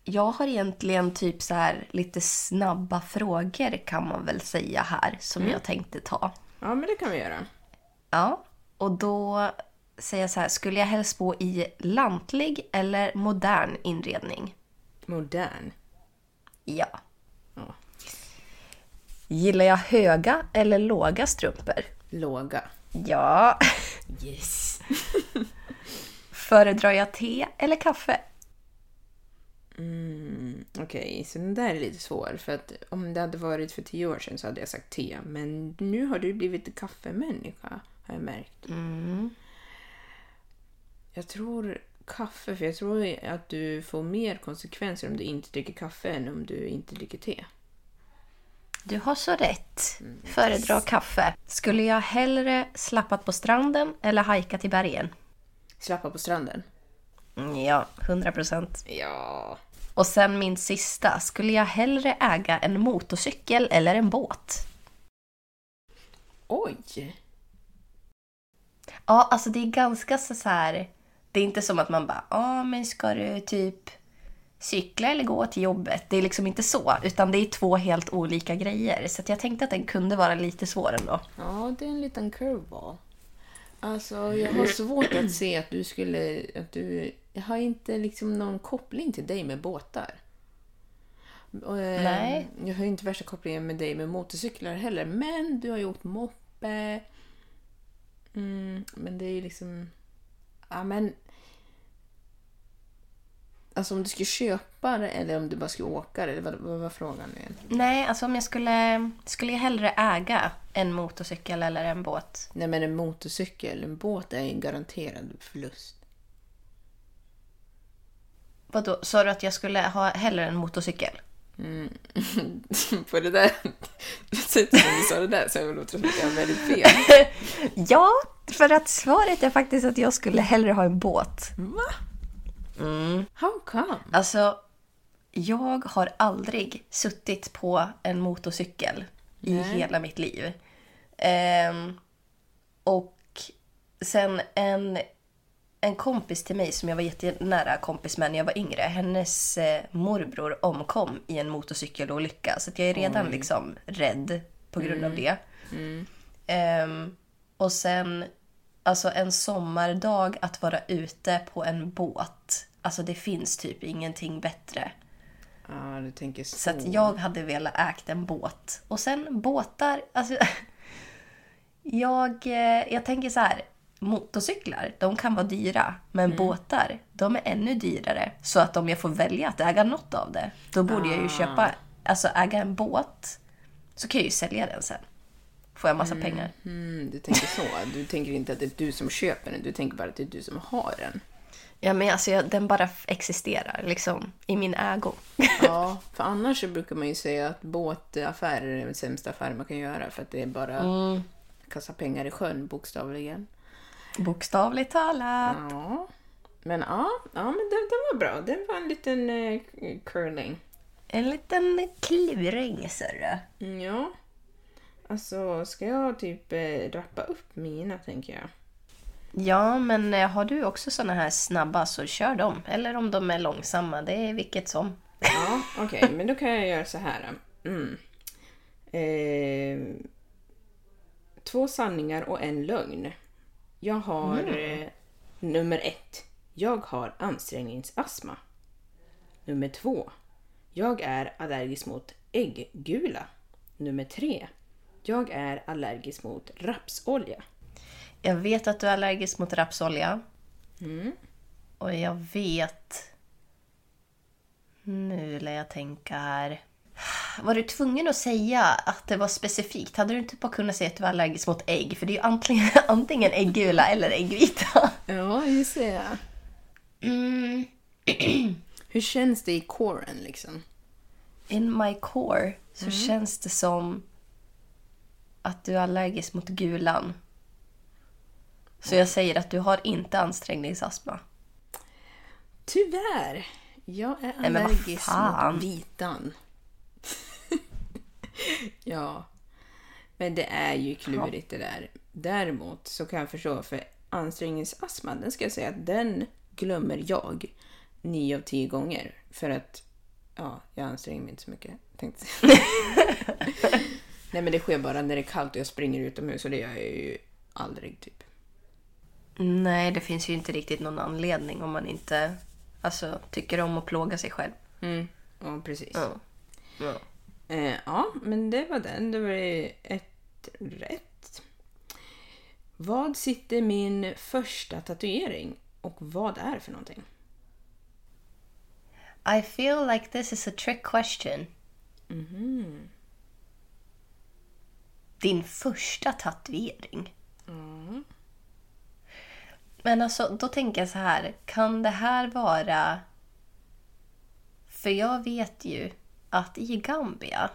Jag har egentligen typ så här lite snabba frågor kan man väl säga här som jag tänkte ta. Ja, men det kan vi göra. Ja, och då säger jag så här, skulle jag helst bo i lantlig eller modern inredning? Modern. Ja. Ja. Gillar jag höga eller låga strumpor? Låga. Ja. Yes. Föredrar jag te eller kaffe? Okej, så den där är lite svår. För att om det hade varit för tio år sedan så hade jag sagt te. Men nu har du blivit kaffemänniska, har jag märkt. Mm. Jag tror kaffe, för jag tror att du får mer konsekvenser om du inte dricker kaffe än om du inte dricker te. Du har så rätt. Föredrar kaffe. Skulle jag hellre slappat på stranden eller hajkat i bergen? Slappa på stranden. Mm, Ja, 100 procent. Ja. Och sen min sista. Skulle jag hellre äga en motorcykel eller en båt? Oj! Ja, alltså det är ganska så här... Det är inte som att man bara, ja men ska du typ cykla eller gå till jobbet? Det är liksom inte så, utan det är två helt olika grejer. Så jag tänkte att den kunde vara lite svår ändå. Ja, det är en liten curveball. Alltså, jag har svårt att se att du skulle... Att du, jag har inte liksom någon koppling till dig med båtar. Och, eh, Nej. Jag har inte värsta kopplingen med dig med motorcyklar heller. Men du har gjort moppe. Mm, men det är ju liksom... Ja, men... Alltså om du skulle köpa det eller om du bara skulle åka det. Eller vad, vad var frågan nu? Nej, alltså om jag skulle... Skulle jag hellre äga en motorcykel eller en båt? Nej men en motorcykel, en båt är en garanterad förlust. Vadå, sa du att jag skulle ha hellre en motorcykel? På det där sättet som du sa det där så jag låter det som att väldigt fel. Ja, för att svaret är faktiskt att jag skulle hellre ha en båt. Va? How come? Alltså, jag har aldrig suttit på en motorcykel i hela mitt liv. Ehm, och sen en, en kompis till mig som jag var jättenära kompis med när jag var yngre. Hennes eh, morbror omkom i en motorcykelolycka. Så jag är redan liksom rädd på grund av det. Ehm, och sen, alltså en sommardag att vara ute på en båt. Alltså det finns typ ingenting bättre. Ja, du tänker så. Så att jag hade velat ägt en båt. Och sen båtar, alltså... jag, eh, jag tänker så här. Motorcyklar, de kan vara dyra. Men båtar, de är ännu dyrare. Så att om jag får välja att äga något av det, då borde jag ju köpa, alltså äga en båt. Så kan jag ju sälja den sen. Får jag massa pengar. Mm, du tänker så. Du tänker inte att det är du som köper den, du tänker bara att det är du som har den. Ja men alltså jag, den bara existerar liksom i min ägo. Ja, för annars brukar man ju säga att båtaffärer är den sämsta affär man kan göra för att det är bara kasta pengar i sjön bokstavligen. Bokstavligt talat. Ja, men ja, ja men det, det var bra. Det var en liten eh, curling. En liten kluring sörru. Mm, Ja. Alltså, ska jag typ eh, rappa upp mina, tänker jag? Ja, men eh, har du också såna här snabba så kör dem. Eller om de är långsamma, det är vilket som. Ja, okej, men då kan jag göra så här. Mm. Eh, två sanningar och en lögn. Jag har eh, nummer ett. Jag har ansträngningsastma. Nummer två. Jag är allergisk mot ägggula. Nummer tre. Jag är allergisk mot rapsolja. Jag vet att du är allergisk mot rapsolja. Och jag vet... Nu lär jag tänka här. Var du tvungen att säga att det var specifikt? Hade du inte bara kunnat säga att du var allergisk mot ägg? För det är ju antingen, antingen ägggula eller äggvita. Ja, just det. Mm. Hur känns det i coren liksom? In my core så känns det som att du är allergisk mot gulan. Så jag säger att du har inte ansträngningsastma. Tyvärr. Jag är allergisk mot vitan. ja. Men det är ju klurigt det där. Däremot så kan jag förstå, för ansträngningsastma, den ska jag säga att den glömmer jag nio av tio gånger. För att, ja, jag anstränger mig inte så mycket. Tänkte. Nej men det sker bara när det är kallt och jag springer utomhus och det gör jag ju aldrig typ. Nej, det finns ju inte riktigt någon anledning om man inte alltså, tycker om att plåga sig själv. Mm. Ja, precis. Ja. Ja. Eh, ja, men det var den. Det var ett rätt. Vad sitter min första tatuering och vad är för någonting? I feel like this is a trick question. Din första tatuering? Men alltså, då tänker jag så här. Kan det här vara... För jag vet ju att i Gambia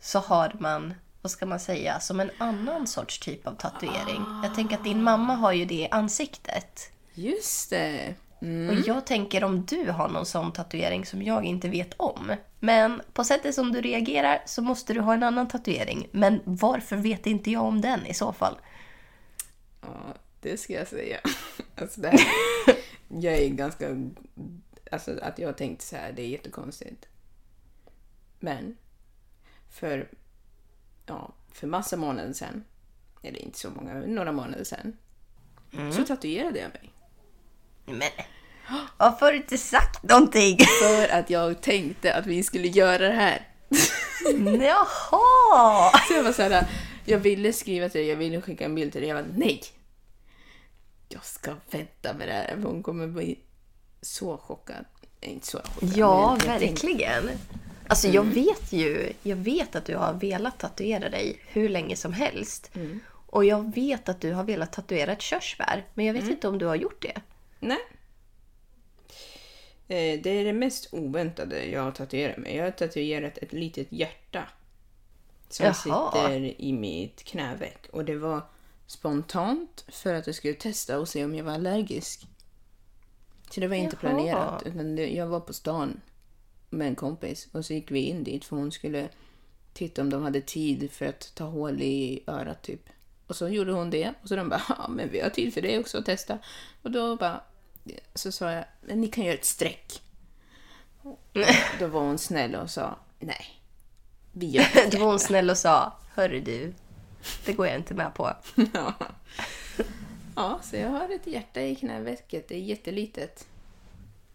så har man, vad ska man säga, som en annan sorts typ av tatuering. Jag tänker att din mamma har ju det i ansiktet. Just det. Mm. Och jag tänker om du har någon sån tatuering som jag inte vet om. Men på sättet som du reagerar så måste du ha en annan tatuering. Men varför vet inte jag om den i så fall? Ja, det ska jag säga. Alltså det här, jag är ganska... Alltså att jag tänkte så här, det är jättekonstigt. Men för, ja, för massa månader sedan, eller inte så många, några månader sedan, så tatuerade jag mig. Men varför har du inte sagt någonting? För att jag tänkte att vi skulle göra det här. Jaha! Så jag var så här, jag ville skriva till dig, jag ville skicka en bild till dig. Jag var nej! Jag ska vänta med det här, för hon kommer bli så chockad. Inte så chockad. Ja, verkligen. Alltså jag vet ju, jag vet att du har velat tatuera dig hur länge som helst. Och jag vet att du har velat tatuera ett körsbär. Men jag vet inte om du har gjort det. Nej. Eh, Det är det mest oväntade jag har tatuerat mig. Jag har tatuerat ett litet hjärta. Som Jaha. sitter i mitt knäveck. Och det var spontant för att jag skulle testa och se om jag var allergisk. Så det var inte Jaha. planerat. Utan det, jag var på stan med en kompis och så gick vi in dit för hon skulle titta om de hade tid för att ta hål i örat typ. Och så gjorde hon det och så de bara, ja men vi har tid för det också att testa. Och då bara, så sa jag, men ni kan göra ett streck. Då var hon snäll och sa, nej. Vi gör ett Då var hon snäll och sa, hörru du, det går jag inte med på. ja. ja, så jag har ett hjärta i knävecket. Det är jättelitet.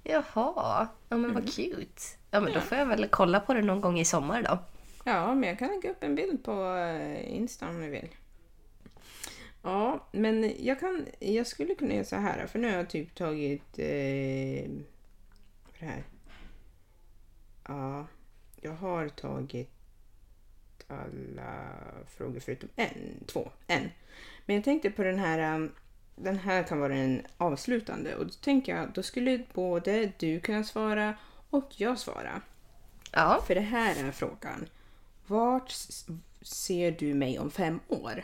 Jaha, ja men vad cute. Ja men då får jag väl kolla på det någon gång i sommar då. Ja, men jag kan lägga upp en bild på eh, Insta om ni vill. Ja, men jag kan, jag skulle kunna göra så här, för nu har jag typ tagit... Eh, det här? Ja, jag har tagit alla frågor förutom en, två, en. Men jag tänkte på den här, um, den här kan vara en avslutande och då tänker jag, då skulle både du kunna svara och jag svara. Ja. För det här är frågan. Vart ser du mig om fem år?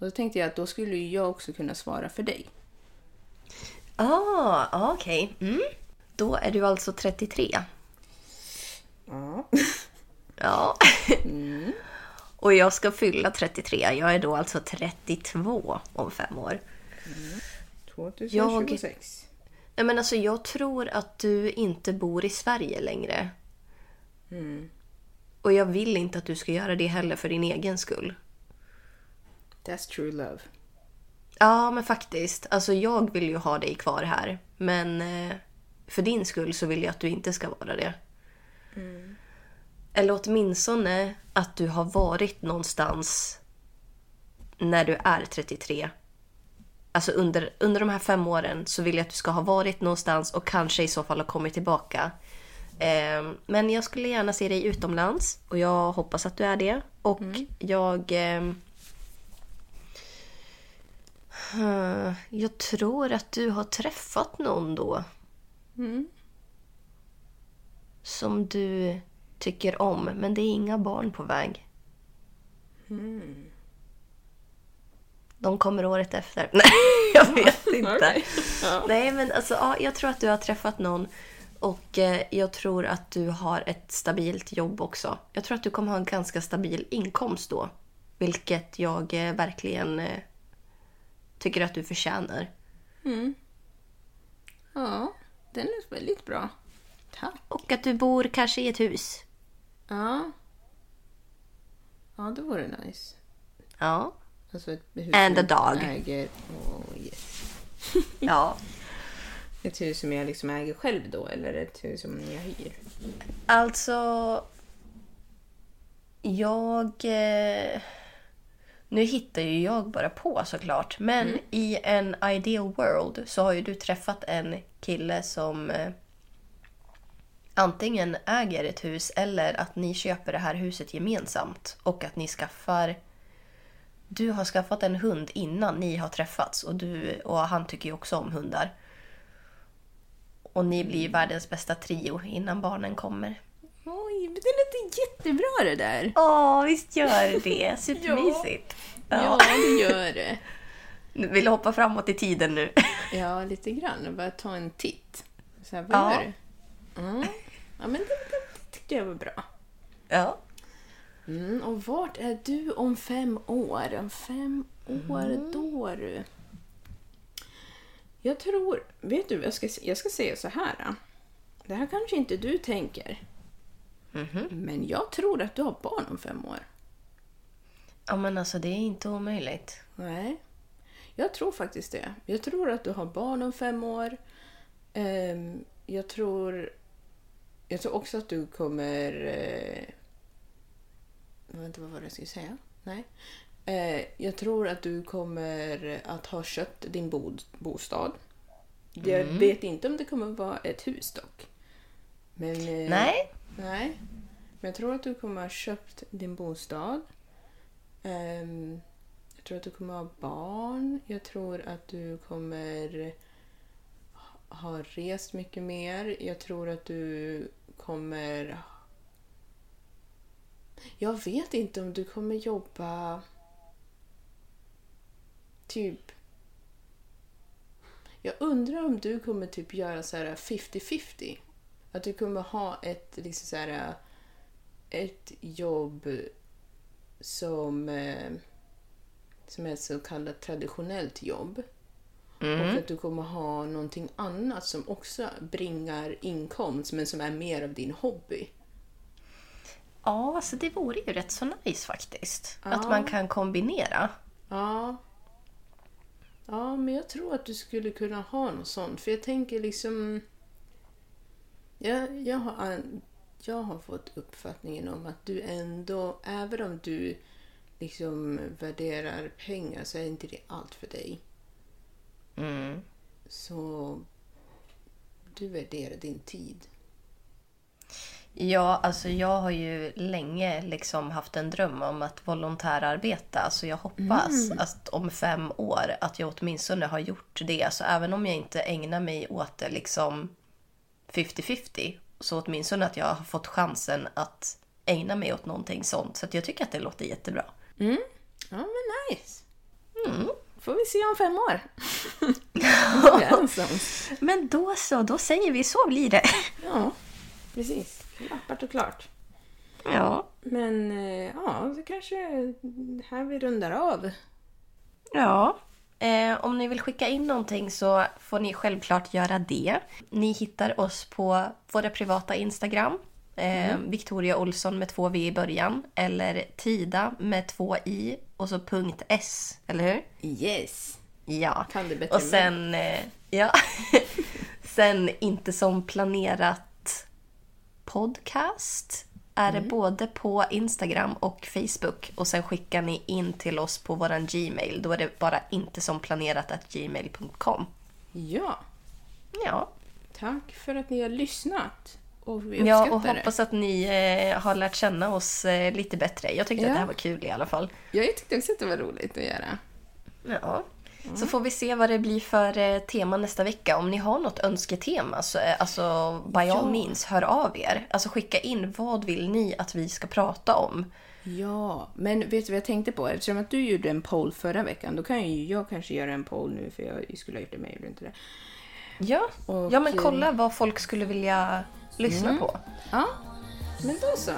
Och då tänkte jag att då skulle jag också kunna svara för dig. Ah, ah, okej. Mm. Då är du alltså 33. Ja. Ja. Och jag ska fylla 33. Jag är då alltså 32 om fem år. 2026. Nej, men alltså, jag tror att du inte bor i Sverige längre. Och jag vill inte att du ska göra det heller för din egen skull. That's true love. Ja, men faktiskt. Alltså jag vill ju ha dig kvar här. Men eh, för din skull så vill jag att du inte ska vara det. Eller åtminstone att du har varit någonstans när du är 33. Alltså under, under de här fem åren så vill jag att du ska ha varit någonstans och kanske i så fall ha kommit tillbaka. Eh, men jag skulle gärna se dig utomlands och jag hoppas att du är det. Och jag... Eh, Eh, Jag tror att du har träffat någon då. Som du tycker om, men det är inga barn på väg. De kommer året efter. Nej, jag vet inte. Okej. Ja. Nej, men alltså, ja, jag tror att du har träffat någon. Och eh, jag tror att du har ett stabilt jobb också. Jag tror att du kommer ha en ganska stabil inkomst då. Vilket jag eh, verkligen eh, tycker att du förtjänar. ja, den är väldigt bra. Tack. Och att du bor kanske i ett hus. Ja. Ja, det vore nice. Ja. Alltså ett hus And a dog. Äger, oh, yes. Ja. Ett hus som jag liksom äger själv då, eller ett hus som jag hyr? Alltså... Jag... Eh, nu hittar ju jag bara på såklart. Men i en ideal world så har ju du träffat en kille som... Eh, antingen äger ett hus eller att ni köper det här huset gemensamt och att ni skaffar du har skaffat en hund innan ni har träffats och, du, och han tycker ju också om hundar. Och ni blir världens bästa trio innan barnen kommer. Men det låter jättebra det där. Åh, visst gör det! Supermysigt! Ja, det gör det. Vill du hoppa framåt i tiden nu? Ja, lite grann. Bara ta en titt. Så här, vad Ja. gör du? Mm. Ja, men det, det, det tyckte jag var bra. Ja. Mm, och vart är du om fem år? Om fem år, då du. Jag tror... Vet du, jag ska, jag ska säga så här. då. Det här kanske inte du tänker. Men jag tror att du har barn om fem år. Ja, men alltså det är inte omöjligt. Nej. Jag tror faktiskt det. Jag tror att du har barn om fem år. Ehm, jag tror... Jag tror också att du kommer... Eh, vänta, vad var det jag skulle säga? Nej. Eh, jag tror att du kommer att ha köpt din bod, bostad. Jag vet inte om det kommer vara ett hus dock. Men, eh, Nej. Nej. Men jag tror att du kommer ha köpt din bostad. Ehm, jag tror att du kommer ha barn. Jag tror att du kommer ha rest mycket mer. Jag tror att du kommer... Jag vet inte om du kommer jobba... Typ... Jag undrar om du kommer typ göra så här 50-50. Att du kommer ha ett, liksom så här, ett jobb som, eh, som är ett så kallat traditionellt jobb. Och att du kommer ha någonting annat som också bringar inkomst men som är mer av din hobby. Ja, alltså det vore ju rätt så nice faktiskt. Ja. Att man kan kombinera. Ja. Ja, men jag tror att du skulle kunna ha något sånt. För jag tänker liksom... Jag, jag, har, jag har fått uppfattningen om att du ändå, även om du liksom värderar pengar så är inte det allt för dig. Mm. Så du värderar din tid. Ja, alltså jag har ju länge liksom haft en dröm om att volontärarbeta. Så jag hoppas att om fem år att jag åtminstone har gjort det. Så även om jag inte ägnar mig åt det liksom 50-50 så åtminstone att jag har fått chansen att ägna mig åt någonting sånt. Så jag tycker att det låter jättebra. Ja, men nice. Får vi se om fem år. Men då så, då säger vi så blir det. ja, precis. Klappat och klart. Ja. Men eh, ja, det kanske är här vi rundar av. Ja. Eh, om ni vill skicka in någonting så får ni självklart göra det. Ni hittar oss på våra privata Instagram. Eh, Victoria Olsson med två V i början. Eller Tida med två i och så punkt .s. Eller hur? Yes. Ja. Kan det bättre Och sen, eh, ja. sen inte som planerat podcast är det både på Instagram och Facebook. Och sen skickar ni in till oss på våran Gmail. Då är det bara inte som planerat att gmail.com. Ja, Ja. tack för att ni har lyssnat. Och vi ja, och det. hoppas att ni eh, har lärt känna oss eh, lite bättre. Jag tyckte Ja. att det här var kul i alla fall. Jag tyckte också att det var roligt att göra. Ja. Så får vi se vad det blir för eh, tema nästa vecka. Om ni har något önsketema, så, eh, alltså by all Ja. means, hör av er. Alltså skicka in, vad vill ni att vi ska prata om? Ja, men vet du vad jag tänkte på? Eftersom att du gjorde en poll förra veckan, då kan ju jag kanske göra en poll nu, för jag skulle ha gjort det med, gjorde inte det. Ja, Och, ja men eh, kolla vad folk skulle vilja lyssna på. Ja, men då så.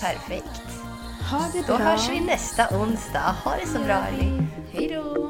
Perfekt. Ha det Då bra. hörs vi nästa onsdag. Ha det så bra hörni. Hej då.